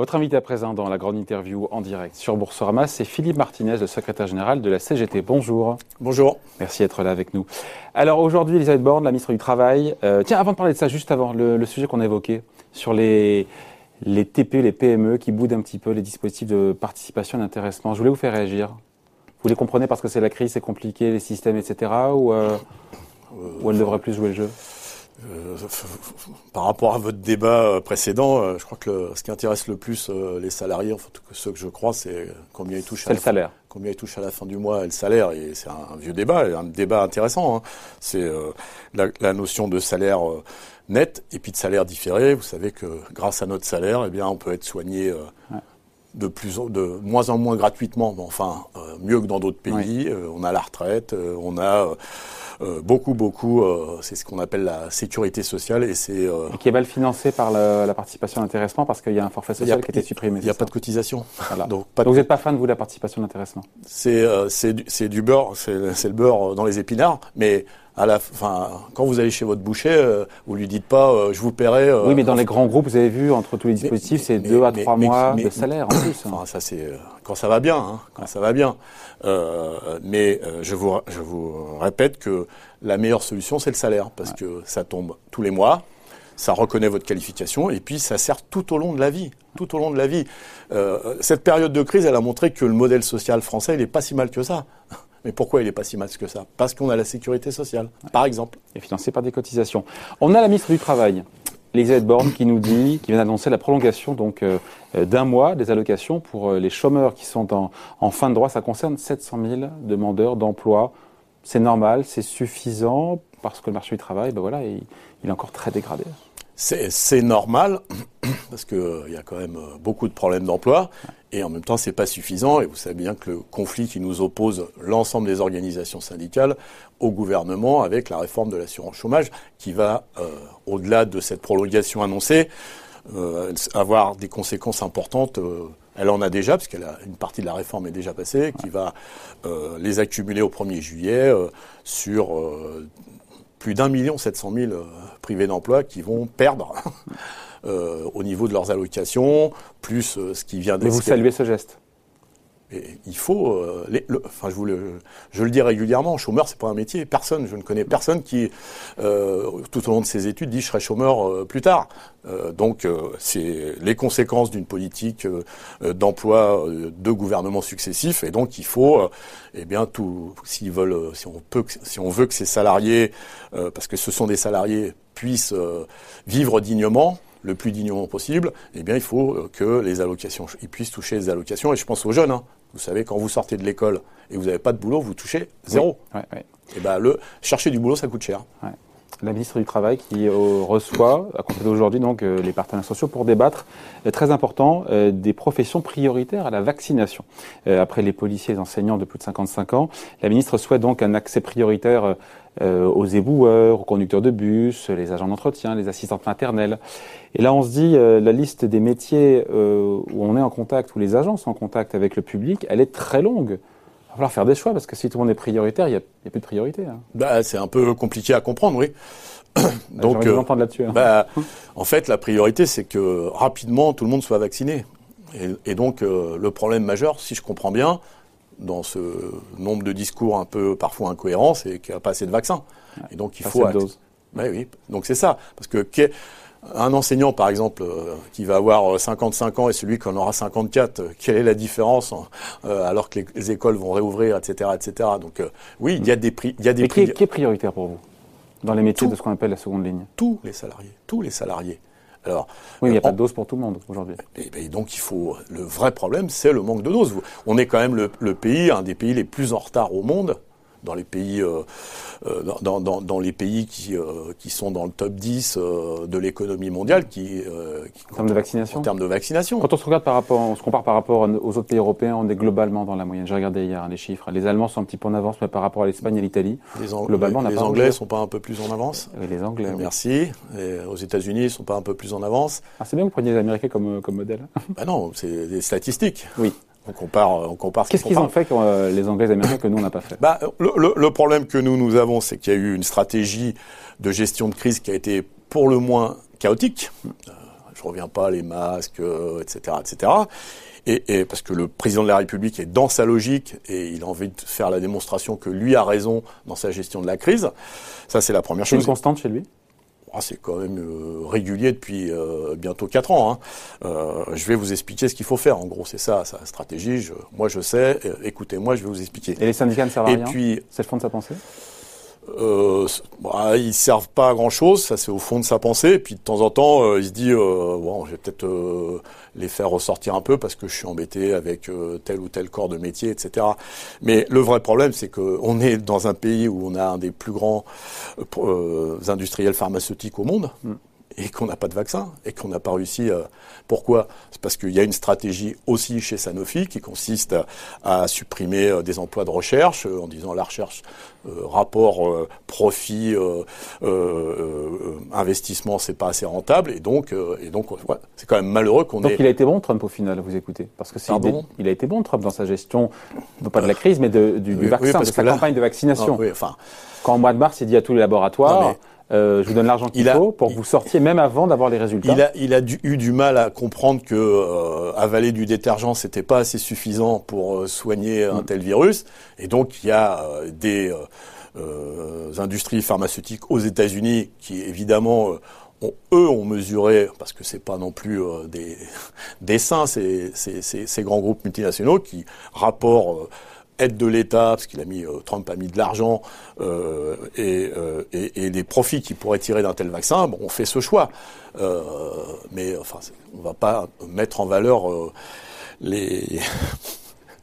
Votre invité à présent dans la grande interview en direct sur Boursorama, c'est Philippe Martinez, le secrétaire général de la CGT. Bonjour. Bonjour. Merci d'être là avec nous. Alors aujourd'hui, Elisabeth Borne, la ministre du Travail. Euh, tiens, avant de parler de ça, juste avant, le, sujet qu'on a évoqué sur les, les TP, les PME qui boudent un petit peu les dispositifs de participation et d'intéressement. Je voulais vous faire réagir. Vous les comprenez parce que c'est la crise, c'est compliqué, les systèmes, etc. Ou, euh, ou elle devrait plus jouer le jeu? Euh, par rapport à votre débat euh, précédent, euh, je crois que ce qui intéresse le plus les salariés, enfin ceux que je crois, c'est combien ils touchent. À le salaire. combien ils touchent à la fin du mois et le salaire. Et c'est un, vieux débat, un débat intéressant. Hein. C'est la, notion de salaire net et puis de salaire différé. Vous savez que grâce à notre salaire, eh bien, on peut être soigné. De, plus, de moins en moins gratuitement, mais enfin mieux que dans d'autres pays. on a la retraite, on a euh, beaucoup, beaucoup, euh, c'est ce qu'on appelle la sécurité sociale et c'est euh, qui est mal financé par la, participation d'intéressement parce qu'il y a un forfait social qui a été supprimé. Il n'y a pas de cotisation. Donc, vous n'êtes pas fan de vous de la participation d'intéressement C'est c'est du, du beurre, c'est le beurre dans les épinards, mais à la, enfin, quand vous allez chez votre boucher, euh, vous lui dites pas, euh, je vous paierai. Euh, oui, mais dans les grands groupes, vous avez vu, entre tous les dispositifs, c'est deux à trois mois de salaire en plus. Enfin, ça c'est quand ça va bien, hein, quand ça va bien. mais je vous, je vous répète que la meilleure solution, c'est le salaire, parce que ça tombe tous les mois ça reconnaît votre qualification et puis ça sert tout au long de la vie, tout au long de la vie. cette période de crise, elle a montré que le modèle social français, il n'est pas si mal que ça. Mais pourquoi il n'est pas si mal que ça? Parce qu'on a la sécurité sociale, par exemple. Et financé par des cotisations. On a la ministre du Travail, Elisabeth Borne, qui nous dit, qui vient d'annoncer la prolongation donc euh, d'un mois des allocations pour euh, les chômeurs qui sont en, fin de droit. Ça concerne 700 000 demandeurs d'emploi. C'est normal, c'est suffisant parce que le marché du travail, ben voilà, il est encore très dégradé. C'est normal parce qu'il euh, y a quand même euh, beaucoup de problèmes d'emploi et en même temps c'est pas suffisant et vous savez bien que le conflit qui nous oppose l'ensemble des organisations syndicales au gouvernement avec la réforme de l'assurance chômage qui va euh, au-delà de cette prolongation annoncée avoir des conséquences importantes. elle en a déjà, parce qu'une partie de la réforme est déjà passée, qui va les accumuler au 1er juillet sur plus d'un million sept cent mille euh, privés d'emploi qui vont perdre euh, au niveau de leurs allocations, plus euh, ce qui vient d'être. Mais vous saluez ce geste il faut, euh, enfin je, vous le, je le dis régulièrement, chômeur c'est pas un métier. Personne, je ne connais personne qui, euh, tout au long de ses études, dit je serai chômeur euh, plus tard. donc c'est les conséquences d'une politique d'emploi de gouvernements successifs, et donc il faut, eh bien tout, s'ils veulent, si on peut, si on veut que ces salariés, parce que ce sont des salariés, puissent vivre dignement le plus dignement possible, eh bien, il faut que les allocations, ils puissent toucher les allocations. Et je pense aux jeunes. Hein. Vous savez, quand vous sortez de l'école et vous n'avez pas de boulot, vous touchez zéro. Et eh ben, le chercher du boulot, ça coûte cher. La ministre du Travail qui euh, reçoit, à compter d'aujourd'hui, donc euh, les partenaires sociaux pour débattre, euh, très important, des professions prioritaires à la vaccination. après les policiers et les enseignants de plus de 55 ans, la ministre souhaite donc un accès prioritaire aux éboueurs, aux conducteurs de bus, les agents d'entretien, les assistantes maternelles. Et là, on se dit, la liste des métiers où on est en contact, où les agents sont en contact avec le public, elle est très longue. Il va falloir faire des choix parce que si tout le monde est prioritaire, il n'y a, plus de priorité. Hein. Bah, c'est un peu compliqué à comprendre, oui. Donc, euh, là-dessus. Hein. Bah, en fait, la priorité, c'est que rapidement tout le monde soit vacciné. Et, donc, euh, le problème majeur, si je comprends bien, dans ce nombre de discours un peu parfois incohérents, c'est qu'il n'y a pas assez de vaccins. Et donc, il faut. Dose. Bah, oui. Donc c'est ça, parce que un enseignant, par exemple, euh, qui va avoir 55 euh, ans et celui qui en aura 54, euh, quelle est la différence alors que les, écoles vont réouvrir, etc., etc. Donc oui, il y a des prix, il y a des prix. Qui est, prioritaire pour vous dans les métiers de ce qu'on appelle la seconde ligne? Tous les salariés, tous les salariés. Alors, oui, il n'y a pas de dose pour tout le monde aujourd'hui. Et, donc il faut. Le vrai problème, c'est le manque de doses. On est quand même le pays, un des pays les plus en retard au monde dans les pays, euh, euh, dans, dans, dans, les pays qui, euh, qui sont dans le top 10 de l'économie mondiale, qui, en termes de vaccination. En termes de vaccination. Quand on se regarde par rapport, on se compare par rapport aux autres pays européens, on est globalement dans la moyenne. J'ai regardé hier hein, les chiffres. Les Allemands sont un petit peu en avance, mais par rapport à l'Espagne et l'Italie, globalement, les, les Anglais sont pas un peu plus en avance. Oui, les Anglais. Merci. Et aux États-Unis, ils sont pas un peu plus en avance. Ah, c'est bien que vous preniez les Américains comme, comme modèle. bah non, c'est des statistiques. Oui. On compare, on compare. Qu'est-ce qu'ils ont fait euh, les Anglais et les Américains que nous on n'a pas fait bah, le, le, problème que nous nous avons, c'est qu'il y a eu une stratégie de gestion de crise qui a été pour le moins chaotique. Euh, je reviens pas les masques, etc., etc. Et, parce que le président de la République est dans sa logique et il a envie de faire la démonstration que lui a raison dans sa gestion de la crise. Ça, c'est la première chose. C'est une constante chez lui? C'est quand même euh, régulier depuis euh, bientôt 4 ans. Hein. Euh, je vais vous expliquer ce qu'il faut faire. En gros, c'est ça, sa stratégie. Je, moi, je sais. Écoutez-moi, je vais vous expliquer. Et les syndicats ne servent à rien? puis, C'est le fond de sa pensée? Euh, bah, ils servent pas à grand chose, ça c'est au fond de sa pensée. Puis de temps en temps, euh, il se dit euh, bon, je vais peut-être euh, les faire ressortir un peu parce que je suis embêté avec euh, tel ou tel corps de métier, etc. Mais le vrai problème, c'est qu'on est dans un pays où on a un des plus grands industriels pharmaceutiques au monde. Mm et qu'on n'a pas de vaccin et qu'on n'a pas réussi. Euh, pourquoi? C'est parce qu'il y a une stratégie aussi chez Sanofi qui consiste à, supprimer euh, des emplois de recherche euh, en disant la recherche, rapport profit, investissement, c'est pas assez rentable et donc et donc c'est quand même malheureux qu'on ait. Donc il a été bon Trump au final, vous écoutez, parce que c'est il a été bon Trump dans sa gestion, non pas de la crise mais du, vaccin, de sa campagne de vaccination. oui, enfin, quand au mois de mars il dit à tous les laboratoires. Euh, je vous donne l'argent qu'il faut pour que vous sortiez même avant d'avoir les résultats. Il a, il a eu du mal à comprendre que euh, avaler du détergent c'était pas assez suffisant pour euh, soigner un mm. tel virus, et donc il y a euh, des industries pharmaceutiques aux États-Unis qui évidemment ont, eux ont mesuré, parce que c'est pas non plus des, des saints, ces, ces, ces, grands groupes multinationaux qui rapportent aide de l'État, parce qu'il a mis, euh, Trump a mis de l'argent euh, euh, et, des profits qu'il pourrait tirer d'un tel vaccin, bon, on fait ce choix. mais enfin, on va pas mettre en valeur les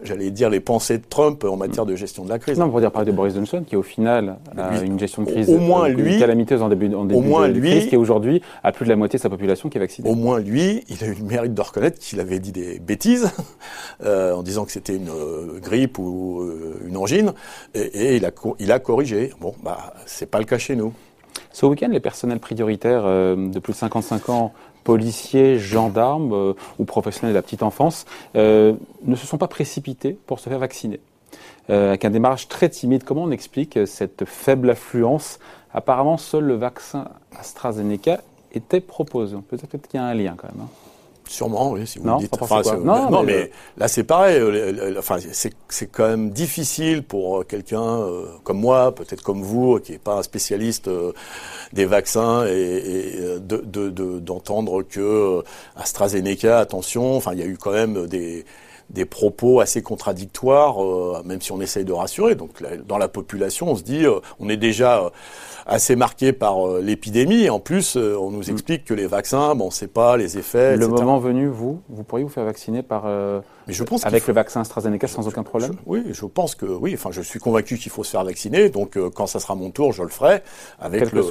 j'allais dire, les pensées de Trump en matière de gestion de la crise. Non, pour dire parler de Boris Johnson, qui au final a une gestion de crise au moins lui, calamiteuse en début, en début au moins de, lui, crise, qui aujourd'hui a plus de la moitié de sa population qui est vaccinée. Au moins lui, il a eu le mérite de reconnaître qu'il avait dit des bêtises euh, en disant que c'était une euh, grippe ou euh, une angine, et, et, il, a, il a corrigé. Bon, bah, c'est pas le cas chez nous. Ce week-end, les personnels prioritaires de plus de 55 ans policiers, gendarmes euh, ou professionnels de la petite enfance euh, ne se sont pas précipités pour se faire vacciner. Euh, avec un démarrage très timide, comment on explique cette faible affluence? Apparemment, seul le vaccin AstraZeneca était proposé. Peut-être qu'il y a un lien quand même. Hein. Sûrement, oui, si vous non, dites. non, mais, là c'est pareil. Enfin, c'est quand même difficile pour quelqu'un euh, comme moi, peut-être comme vous, qui n'est pas un spécialiste euh, des vaccins, et, d'entendre de, de, que euh, AstraZeneca, attention. Enfin, il y a eu quand même des des propos assez contradictoires, euh, même si on essaye de rassurer. Donc dans la population, on se dit, euh, on est déjà euh, assez marqué par l'épidémie. En plus, on nous mm. explique que les vaccins, bon, c'est pas les effets. Le moment venu, vous, vous pourriez vous faire vacciner par mais je pense avec le vaccin AstraZeneca sans aucun problème. oui, je pense que oui. Enfin, je suis convaincu qu'il faut se faire vacciner. Donc, quand ça sera mon tour, je le ferai avec le,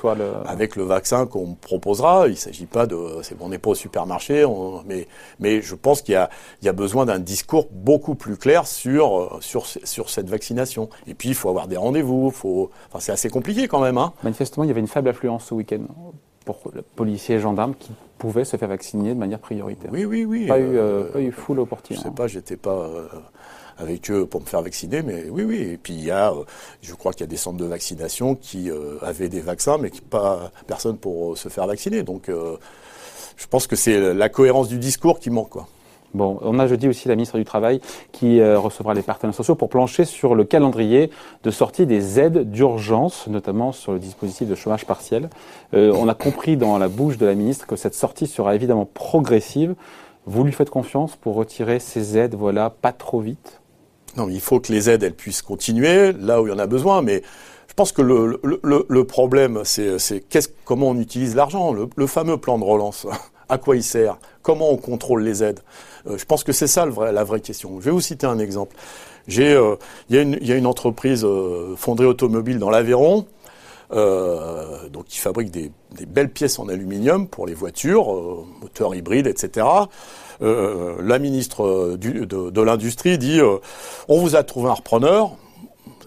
avec le vaccin qu'on me proposera. Il s'agit pas de, c'est on n'est pas au supermarché, mais mais je pense qu'il y a il y a besoin d'un discours discours beaucoup plus clair sur, euh, sur, sur cette vaccination. Et puis, il faut avoir des rendez-vous. Faut... Enfin, c'est assez compliqué quand même. Hein. Manifestement, il y avait une faible affluence ce week-end pour policiers et gendarmes qui pouvaient se faire vacciner de manière prioritaire. Oui, oui, oui. Pas, eu, euh, pas eu full au portier. Je sais hein. pas, j'étais pas euh, avec eux pour me faire vacciner, mais oui, oui. Et puis il y a, je crois qu'il y a des centres de vaccination qui avaient des vaccins, mais qui pas personne pour se faire vacciner. Donc, je pense que c'est la cohérence du discours qui manque, quoi. Bon, on a jeudi aussi la ministre du Travail qui euh, recevra les partenaires sociaux pour plancher sur le calendrier de sortie des aides d'urgence, notamment sur le dispositif de chômage partiel. Euh, on a compris dans la bouche de la ministre que cette sortie sera évidemment progressive. Vous lui faites confiance pour retirer ces aides, voilà, pas trop vite? Non, il faut que les aides, puissent continuer là où il y en a besoin, mais je pense que le problème, c'est comment on utilise l'argent, le fameux plan de relance à quoi il sert, comment on contrôle les aides. Euh, je pense que c'est ça la vraie question. Je vais vous citer un exemple. Euh, il y, a une entreprise euh, fonderie automobile dans l'Aveyron, donc qui fabrique des, belles pièces en aluminium pour les voitures, moteurs hybrides, etc. la ministre de, l'industrie dit on vous a trouvé un repreneur,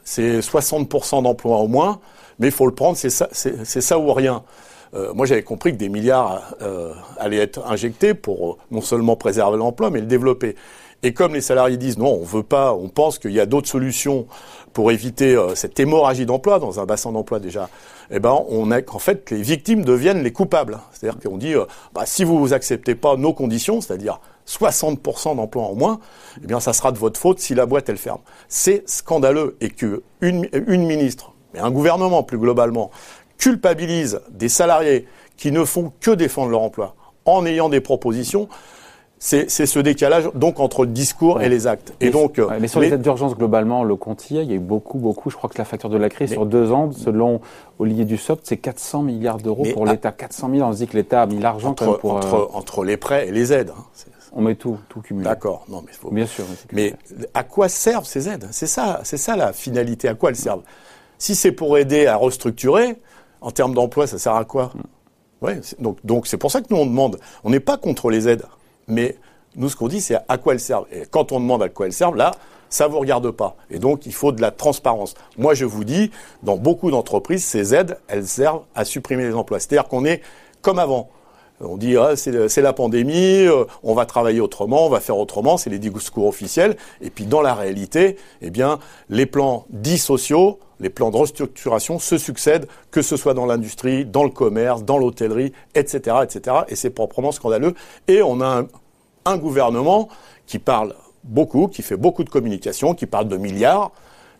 c'est 60% d'emplois au moins, mais il faut le prendre, c'est, ça ou rien. Euh, moi, j'avais compris que des milliards euh, allaient être injectés pour euh, non seulement préserver l'emploi, mais le développer. Et comme les salariés disent non, on veut pas, on pense qu'il y a d'autres solutions pour éviter euh, cette hémorragie d'emploi dans un bassin d'emploi déjà, eh ben on a en fait les victimes deviennent les coupables. C'est-à-dire qu'on dit euh, bah, si vous vous acceptez pas nos conditions, c'est-à-dire 60% d'emplois en moins, eh bien ça sera de votre faute si la boîte elle ferme. C'est scandaleux et que une, une ministre, mais un gouvernement plus globalement, culpabilise des salariés qui ne font que défendre leur emploi en ayant des propositions, c'est ce décalage donc entre le discours et les actes. Et mais, donc, mais sur les, aides d'urgence globalement, le compte il y a eu beaucoup, beaucoup. Je crois que la facture de la crise sur deux ans, selon Olivier Dussopt, c'est 400 milliards d'euros pour l'État. 400 000, on se dit que l'État a mis l'argent pour entre, euh, entre, les prêts et les aides. Hein. On met tout, tout cumulé. D'accord, non mais faut... bien sûr. Mais à quoi servent ces aides? C'est ça, c'est ça la finalité. À quoi elles servent? Si c'est pour aider à restructurer, en termes d'emploi, ça sert à quoi mm. Ouais, donc donc c'est pour ça que nous on demande. On n'est pas contre les aides. Mais nous, ce qu'on dit, c'est à quoi elles servent. Et quand on demande à quoi elles servent, là, ça vous regarde pas. Et donc, il faut de la transparence. Moi, je vous dis, dans beaucoup d'entreprises, ces aides, elles servent à supprimer les emplois. C'est-à-dire qu'on est comme avant. On dit ah, c'est la pandémie, euh, on va travailler autrement, on va faire autrement, c'est les discours officiels. Et puis dans la réalité, eh bien, les plans dits sociaux, les plans de restructuration se succèdent, que ce soit dans l'industrie, dans le commerce, dans l'hôtellerie, etc., etc. Et c'est proprement scandaleux. Et on a un, gouvernement qui parle beaucoup, qui fait beaucoup de communication, qui parle de milliards,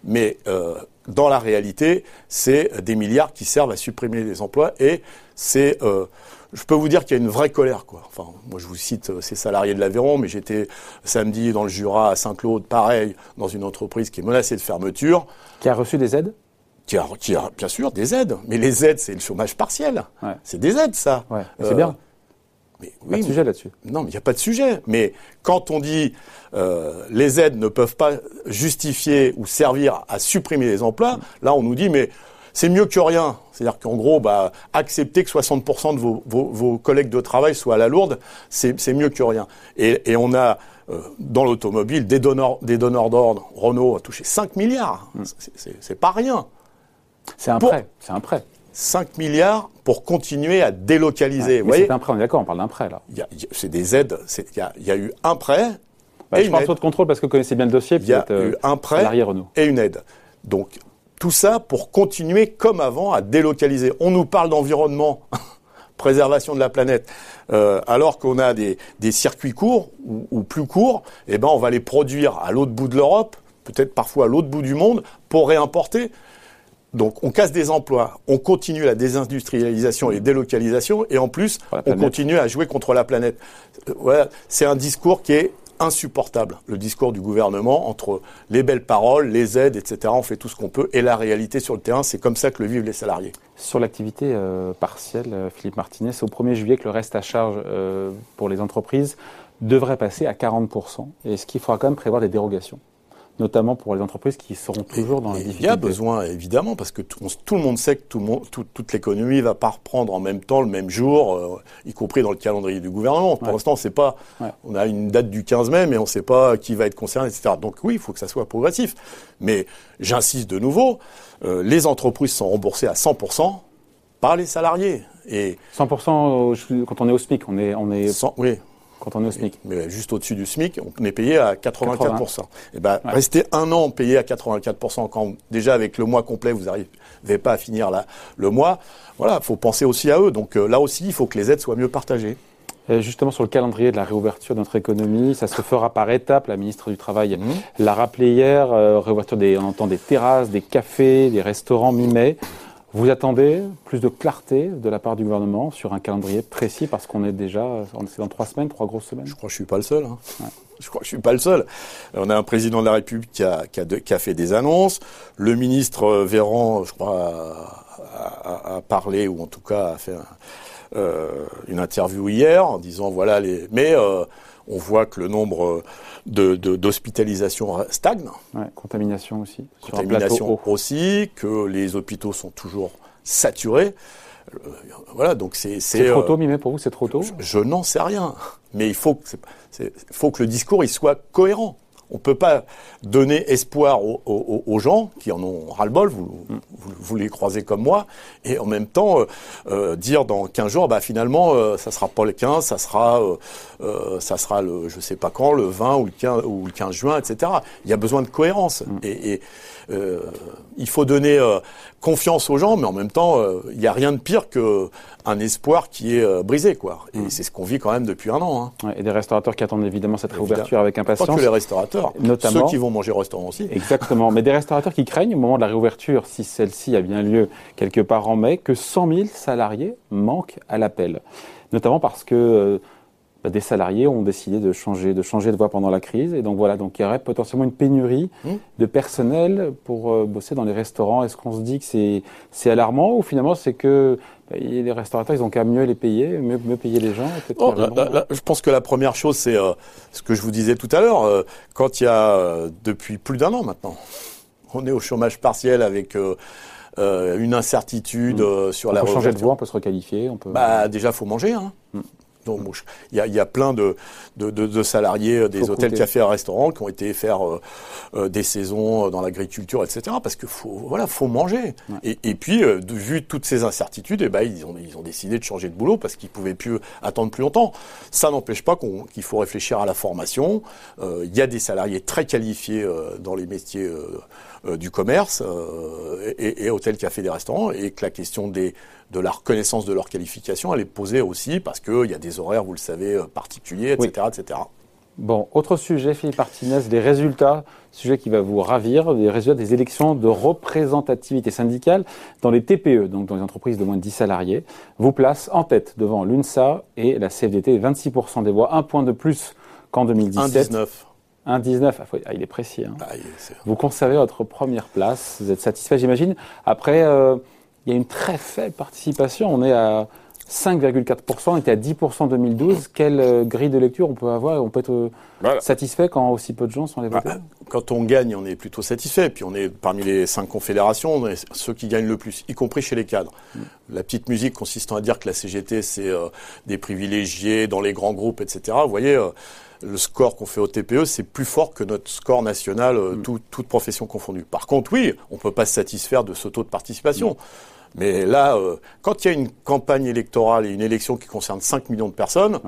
mais euh, dans la réalité, c'est des milliards qui servent à supprimer les emplois et c'est euh, je peux vous dire qu'il y a une vraie colère, quoi. Enfin, moi, je vous cite euh, ces salariés de l'Aveyron, mais j'étais samedi dans le Jura, à Saint-Claude, pareil, dans une entreprise qui est menacée de fermeture. Qui a reçu des aides? Qui a, qui a, bien sûr, des aides. Mais les aides, c'est le chômage partiel. C'est des aides, ça. Ouais, c'est bien. Mais, pas de sujet là-dessus. Non, mais il n'y a pas de sujet. Mais quand on dit euh, les aides ne peuvent pas justifier ou servir à supprimer les emplois, mm. là on nous dit mais c'est mieux que rien. C'est-à-dire qu'en gros, bah, accepter que 60% de vos, vos, vos, collègues de travail soient à la lourde, c'est mieux que rien. Et, et on a euh, dans l'automobile des donneurs des donneurs d'ordre. Renault a touché 5 milliards. Mm. C'est pas rien. C'est un prêt. C'est un prêt. 5 milliards pour continuer à délocaliser. c'est un prêt, on est d'accord, on parle d'un prêt là. C'est des aides, il y, a eu un prêt. Bah, je pense de contrôle parce que vous connaissez bien le dossier. Il y a eu un prêt et une aide. Donc tout ça pour continuer comme avant à délocaliser. On nous parle d'environnement, préservation de la planète, euh, alors qu'on a des, des, circuits courts ou, ou plus courts, eh ben on va les produire à l'autre bout de l'Europe, peut-être parfois à l'autre bout du monde, pour réimporter. Donc on casse des emplois, on continue la désindustrialisation et délocalisation, et en plus on continue à jouer contre la planète. Euh, voilà, c'est un discours qui est insupportable, le discours du gouvernement entre les belles paroles, les aides, etc. On fait tout ce qu'on peut, et la réalité sur le terrain, c'est comme ça que le vivent les salariés. Sur l'activité euh, partielle, euh, Philippe Martinez, c'est au 1er juillet que le reste à charge pour les entreprises devrait passer à 40%. Est-ce qu'il faudra quand même prévoir des dérogations notamment pour les entreprises qui seront toujours dans la difficulté. Il y a besoin, évidemment, parce que tout, le monde sait que tout le monde, toute l'économie va pas reprendre en même temps, le même jour, euh, y compris dans le calendrier du gouvernement. Pour l'instant, on sait pas. On a une date du 15 mai, mais on ne sait pas qui va être concerné, etc. Donc oui, il faut que ça soit progressif. Mais j'insiste de nouveau, euh, les entreprises sont remboursées à 100% par les salariés. Et 100% quand on est au SMIC, on est, on est. oui quand on est au SMIC. Mais juste au-dessus du SMIC, on est payé à 84%. Et eh ben, rester un an payé à 84% quand déjà avec le mois complet, vous n'arrivez pas à finir le mois. Voilà, faut penser aussi à eux. Donc euh, là aussi, il faut que les aides soient mieux partagées. justement, sur le calendrier de la réouverture de notre économie, ça se fera par étapes. La ministre du Travail mhm. l'a rappelé hier. Euh, réouverture des, on entend des terrasses, des cafés, des restaurants mi-mai. Vous attendez plus de clarté de la part du gouvernement sur un calendrier précis parce qu'on est déjà c'est dans trois semaines, trois grosses semaines. Je crois que je suis pas le seul. Hein. Je crois que je suis pas le seul. On a un président de la République qui a, qui a, qui a fait des annonces. Le ministre euh, Véran, je crois, a, a, parlé ou en tout cas a fait euh, une interview hier en disant voilà les. Mais euh, on voit que le nombre d'hospitalisations de, stagne. contamination aussi. Contamination aussi, que les hôpitaux sont toujours saturés. Euh, voilà, donc c'est. C'est trop tôt, Mimé, pour vous, c'est trop tôt Je, n'en sais rien. Mais il faut que, faut que le discours il soit cohérent on peut pas donner espoir aux, gens qui en ont ras-le-bol, vous, vous, les croisez comme moi, et en même temps euh, dire dans 15 jours, bah finalement, ça sera pas le 15, ça sera, ça sera le, je sais pas quand, le 20 ou le 15, ou le 15 juin, etc. Il y a besoin de cohérence. Mm. Et, et il faut donner confiance aux gens, mais en même temps, il n'y a rien de pire que un espoir qui est brisé, quoi. Et mm. c'est ce qu'on vit quand même depuis un an. Hein. et des restaurateurs qui attendent évidemment cette réouverture avec impatience. Pas que les restaurateurs, notamment ceux qui vont manger au restaurant aussi. Exactement, mais des restaurateurs qui craignent au moment de la réouverture, si celle-ci a bien lieu quelque part en mai, que 100 000 salariés manquent à l'appel. Notamment parce que euh, bah, des salariés ont décidé de changer, de changer de voie pendant la crise. Et donc voilà, donc il y aurait potentiellement une pénurie mmh. de personnel pour euh, bosser dans les restaurants. Est-ce qu'on se dit que c'est, c'est alarmant ou finalement c'est que bah, les restaurateurs, ils ont qu'à mieux les payer, mieux, payer les gens oh, Je pense que la première chose, c'est euh, ce que je vous disais tout à l'heure. Euh, quand il y a, depuis plus d'un an maintenant, on est au chômage partiel avec... une incertitude mmh. sur la. Pour changer de voie, on peut se requalifier, on peut. Bah déjà, faut manger. Hein. Mmh il y a, plein de, salariés euh, des hôtels, cafés, restaurants qui ont été faire euh, euh, des saisons dans l'agriculture, etc. Parce que faut, voilà, faut manger. Et, puis, vu toutes ces incertitudes, eh ben, ils, ont, ils ont décidé de changer de boulot parce qu'ils pouvaient plus attendre plus longtemps. Ça n'empêche pas qu'il faut réfléchir à la formation. Il y a des salariés très qualifiés dans les métiers du commerce et, et hôtels, cafés, des restaurants, et que la question des de la reconnaissance de leur qualification, elle est posée aussi parce qu'il y a des horaires, vous le savez, euh, particuliers, etc., etc. Bon, autre sujet, Philippe Martinez, les résultats, sujet qui va vous ravir, les résultats des élections de représentativité syndicale dans les TPE, donc dans les entreprises de moins de 10 salariés, vous place en tête devant l'UNSA et la CFDT, 26% des voix, un point de plus qu'en 2017. 1,19. 1,19, ah, il est précis. Hein. Ah, vous conservez votre première place, vous êtes satisfait, j'imagine. Après, euh, il y a une très faible participation. On est à 5,4%, on était à 10% en 2012. Quelle euh, grille de lecture on peut avoir On peut être euh, satisfait quand aussi peu de gens sont les bah, voteurs Quand on gagne, on est plutôt satisfait. Puis on est parmi les cinq confédérations, ceux qui gagnent le plus, y compris chez les cadres. Mm. La petite musique consistant à dire que la CGT, c'est euh, des privilégiés dans les grands groupes, etc. Vous voyez le score qu'on fait au TPE, c'est plus fort que notre score national, mm. toute profession confondue. Par contre, oui, on ne peut pas se satisfaire de ce taux de participation. Mais là, euh, quand il y a une campagne électorale et une élection qui concerne 5 millions de personnes,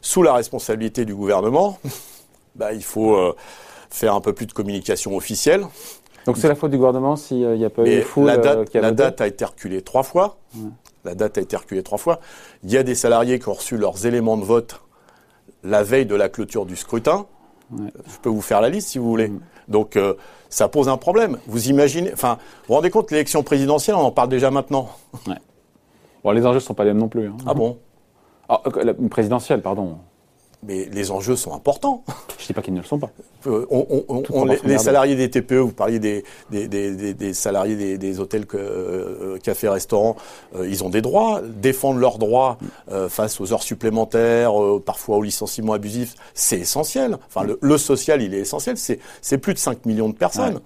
sous la responsabilité du gouvernement, bah, il faut euh, faire un peu plus de communication officielle. Donc c'est la faute du gouvernement s'il n'y a pas eu foule La date, la date a été reculée trois fois. La date a été reculée trois fois. Il y a des salariés qui ont reçu leurs éléments de vote la veille de la clôture du scrutin. Je peux vous faire la liste si vous voulez. Donc euh, ça pose un problème. Vous imaginez, enfin, vous vous rendez compte, l'élection présidentielle, on en parle déjà maintenant. Ouais. Bon, les enjeux ne sont pas les mêmes non plus. Hein. Ah bon? Ah, euh, la présidentielle, pardon mais les enjeux sont importants. Je ne dis pas qu'ils ne le sont pas. Euh, on, les, salariés des TPE, vous parliez des, des, des, des salariés des, hôtels, euh, cafés, restaurants, euh, ils ont des droits. Défendre leurs droits face aux heures supplémentaires, parfois au licenciement abusif, c'est essentiel. Enfin, le, social, il est essentiel. C'est plus de 5 millions de personnes.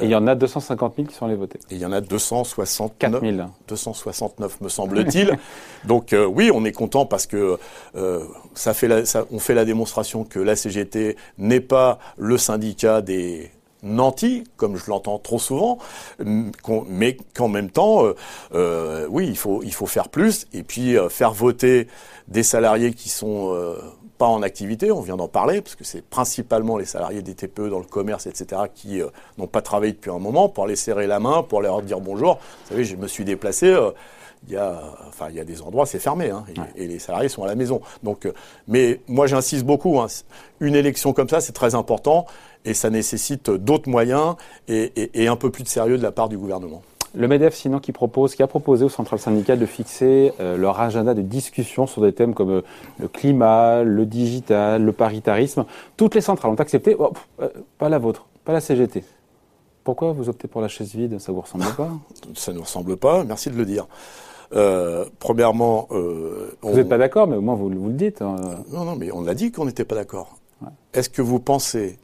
Et il y en a 250 000 qui sont allés voter. Et il y en a 269, 000. 269 me semble-t-il. Donc euh, oui, on est content parce que euh, ça fait la, ça, on fait la démonstration que la CGT n'est pas le syndicat des nantis, comme je l'entends trop souvent, mais qu'en même temps, euh, euh, oui, il faut, il faut faire plus et puis faire voter des salariés qui sont pas en activité, on vient d'en parler, parce que c'est principalement les salariés des TPE dans le commerce, etc., qui euh, n'ont pas travaillé depuis un moment, pour les serrer la main, pour leur dire bonjour. Vous savez, je me suis déplacé. Euh, il y a, enfin, il y a des endroits, c'est fermé, hein, et, les salariés sont à la maison. Donc, euh, mais moi, j'insiste beaucoup. Hein, une élection comme ça, c'est très important, et ça nécessite d'autres moyens et un peu plus de sérieux de la part du gouvernement. Le MEDEF, sinon, qui propose, qui a proposé aux centrales syndicales de fixer euh, leur agenda de discussion sur des thèmes comme euh, le climat, le digital, le paritarisme. Toutes les centrales ont accepté, oh, euh, pas la vôtre, pas la CGT. Pourquoi vous optez pour la chaise vide? Ça vous ressemble pas? Ça ne nous ressemble pas. Merci de le dire. premièrement, vous n'êtes pas d'accord, mais au moins vous, vous le dites. Hein. Non, non, mais on l'a dit qu'on n'était pas d'accord. Est-ce que vous pensez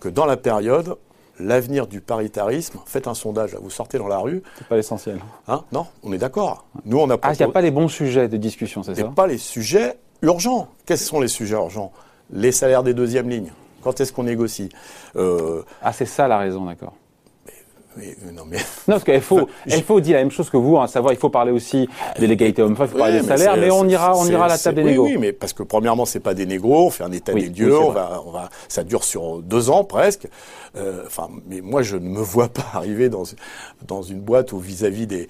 que dans la période, l'avenir du paritarisme, faites un sondage, vous sortez dans la rue. C'est pas l'essentiel. Hein? Non, on est d'accord. Nous, on a Ah, il n'y a pas les bons sujets de discussion, c'est ça? Pas les sujets urgents. Quels sont les sujets urgents? Les salaires des deuxièmes lignes. Quand est-ce qu'on négocie? Ah, c'est ça la raison, d'accord. Mais, non, mais... non, parce qu'il faut, faut dire la même chose que vous, à savoir, il faut parler aussi des légalités hommes-femmes, il faut parler des salaires, mais on ira, on ira à la table des négos. Oui, mais parce que premièrement, c'est pas des négos, on fait un état des lieux, on va, on va, ça dure sur deux ans presque. Euh, enfin, mais moi, je ne me vois pas arriver dans dans une boîte où vis-à-vis des,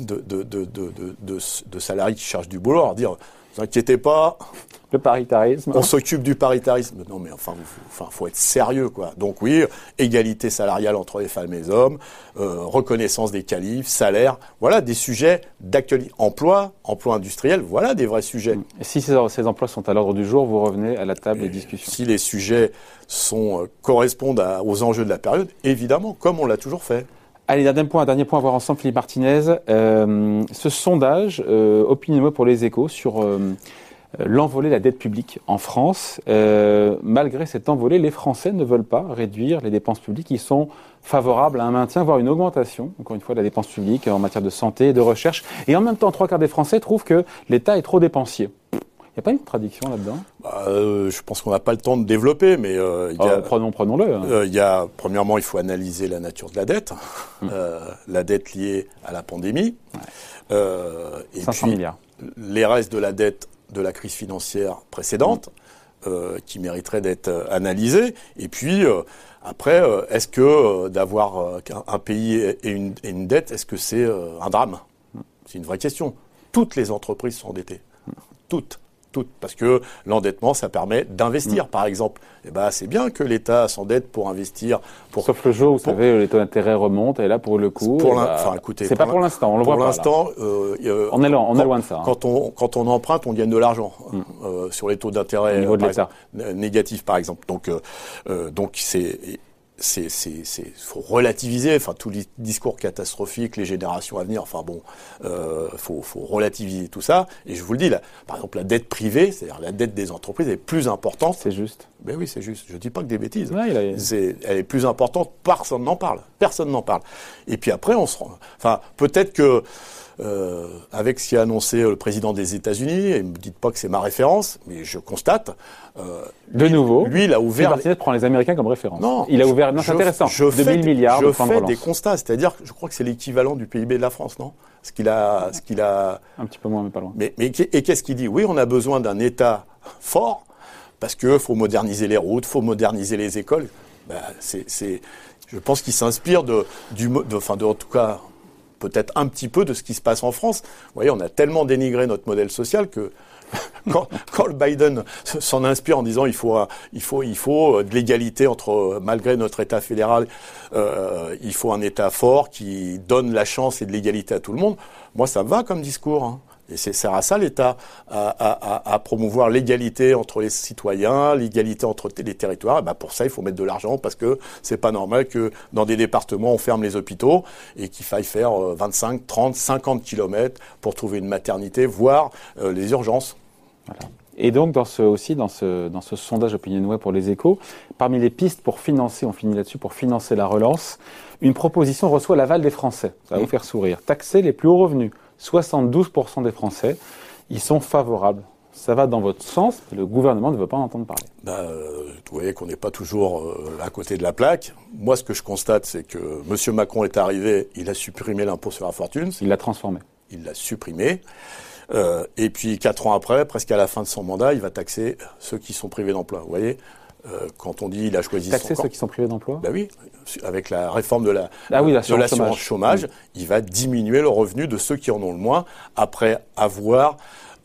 de, de, de, de, de, salariés qui cherchent du boulot, leur dire, vous inquiétez pas, le paritarisme. On s'occupe du paritarisme. Non, mais enfin, enfin, faut être sérieux, quoi. Donc oui, égalité salariale entre les femmes et les hommes, euh, reconnaissance des qualifs, salaire, voilà des sujets d'actualité. Emploi, emploi industriel, voilà des vrais sujets. Et si ces, emplois sont à l'ordre du jour, vous revenez à la table des discussions. Si les sujets sont euh, correspondent aux enjeux de la période, évidemment, comme on l'a toujours fait. Allez, dernier point, dernier point à voir ensemble, Philippe Martinez. Euh, ce sondage, euh, opinion pour les échos sur euh, l'envolée de la dette publique en France. Malgré cette envolée, les Français ne veulent pas réduire les dépenses publiques. Ils sont favorables à un maintien, voire une augmentation, encore une fois, de la dépense publique en matière de santé de recherche. Et en même temps, trois quarts des Français trouvent que l'État est trop dépensier. Il n'y a pas une contradiction là-dedans? Bah, euh, Je pense qu'on n'a pas le temps de développer, mais euh, y a, oh, prenons, prenons-le. Hein. Euh, il y a premièrement, il faut analyser la nature de la dette, hum. la dette liée à la pandémie, ouais. et 500 milliards. Les restes de la dette de la crise financière précédente, qui mériterait d'être analysée. Et puis, après, est-ce que d'avoir un, pays et une, et une dette, est-ce que c'est un drame? C'est une vraie question. Toutes les entreprises sont endettées. Toutes parce que l'endettement, ça permet d'investir, mm. par exemple. Eh ben, c'est bien que l'État s'endette pour investir. Pour, Sauf le jour, vous savez, les taux d'intérêt remontent, et là, pour le coup, pour bah, enfin, écoutez, c'est pas pour l'instant, on le voit Pour l'instant, euh, on est loin, on est loin de ça. Hein. Quand on quand on emprunte, on gagne de l'argent mm. euh, sur les taux d'intérêt euh, négatifs, par exemple. Donc, euh, donc c'est c'est, c'est, c'est, faut relativiser. Enfin, tous les discours catastrophiques, les générations à venir. Enfin bon, euh, faut, faut relativiser tout ça. Et je vous le dis là, par exemple, la dette privée, c'est-à-dire la dette des entreprises, est plus importante. C'est juste. Ben oui, c'est juste. Je dis pas que des bêtises. c'est, elle est plus importante. Personne n'en parle. Personne n'en parle. Et puis après, on se rend. Enfin, peut-être que euh, avec ce qu'a annoncé le président des États-Unis, et ne me dites pas que c'est ma référence, mais je constate. Euh, de nouveau, lui, il a ouvert. Les... prend les Américains comme référence. Non, il a ouvert. Non, c'est intéressant. Je 2000 milliards. Je fais des constats, c'est-à-dire, je crois que c'est l'équivalent du PIB de la France, non? Ce qu'il a, ce qu'il a. Un petit peu moins, mais pas loin. Mais, mais et qu'est-ce qu'il dit? Oui, on a besoin d'un État fort parce que faut moderniser les routes, faut moderniser les écoles. Ben, c'est, je pense qu'il s'inspire de, du, de, enfin, de, en tout cas, peut-être un petit peu de ce qui se passe en France. Vous voyez, on a tellement dénigré notre modèle social que quand, le Biden s'en inspire en disant il faut il faut il faut euh, de l'égalité entre euh, malgré notre État fédéral, euh, il faut un État fort qui donne la chance et de l'égalité à tout le monde. Moi, ça me va comme discours. Hein. Et c'est sert à ça l'État, à, à, à, promouvoir l'égalité entre les citoyens, l'égalité entre les territoires. Et ben pour ça, il faut mettre de l'argent parce que c'est pas normal que dans des départements on ferme les hôpitaux et qu'il faille faire 25, 30, 50 kilomètres pour trouver une maternité, voire euh, les urgences. Voilà. Et donc, dans ce, aussi, dans ce, dans ce sondage Opinionway pour les échos, parmi les pistes pour financer, on finit là-dessus, pour financer la relance, une proposition reçoit l'aval des Français. Ça va vous faire sourire. Taxer les plus hauts revenus. 72% des Français y sont favorables. Ça va dans votre sens, mais le gouvernement ne veut pas en entendre parler. Bah, euh, vous voyez qu'on n'est pas toujours euh, à côté de la plaque. Moi, ce que je constate, c'est que M. Macron est arrivé, il a supprimé l'impôt sur la fortune. Il l'a transformé. Il l'a supprimé. Euh, et puis, quatre ans après, presque à la fin de son mandat, il va taxer ceux qui sont privés d'emploi. Vous voyez euh, quand on dit il a choisi Taxer ceux qui sont privés d'emploi Bah oui, avec la réforme de la ah oui, l'assurance chômage, chômage il va diminuer le revenu de ceux qui en ont le moins après avoir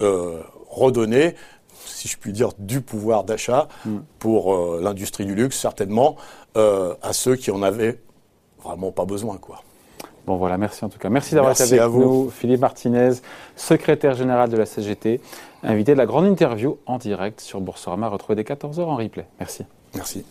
euh, redonné si je puis dire, du pouvoir d'achat mm. pour euh, l'industrie du luxe, certainement, à ceux qui en avaient vraiment pas besoin, quoi. Bon voilà, merci en tout cas. Merci d'avoir été avec nous, Philippe Martinez, secrétaire général de la CGT, invité de la grande interview en direct sur Boursorama, retrouvé dès 14h en replay. Merci. Merci.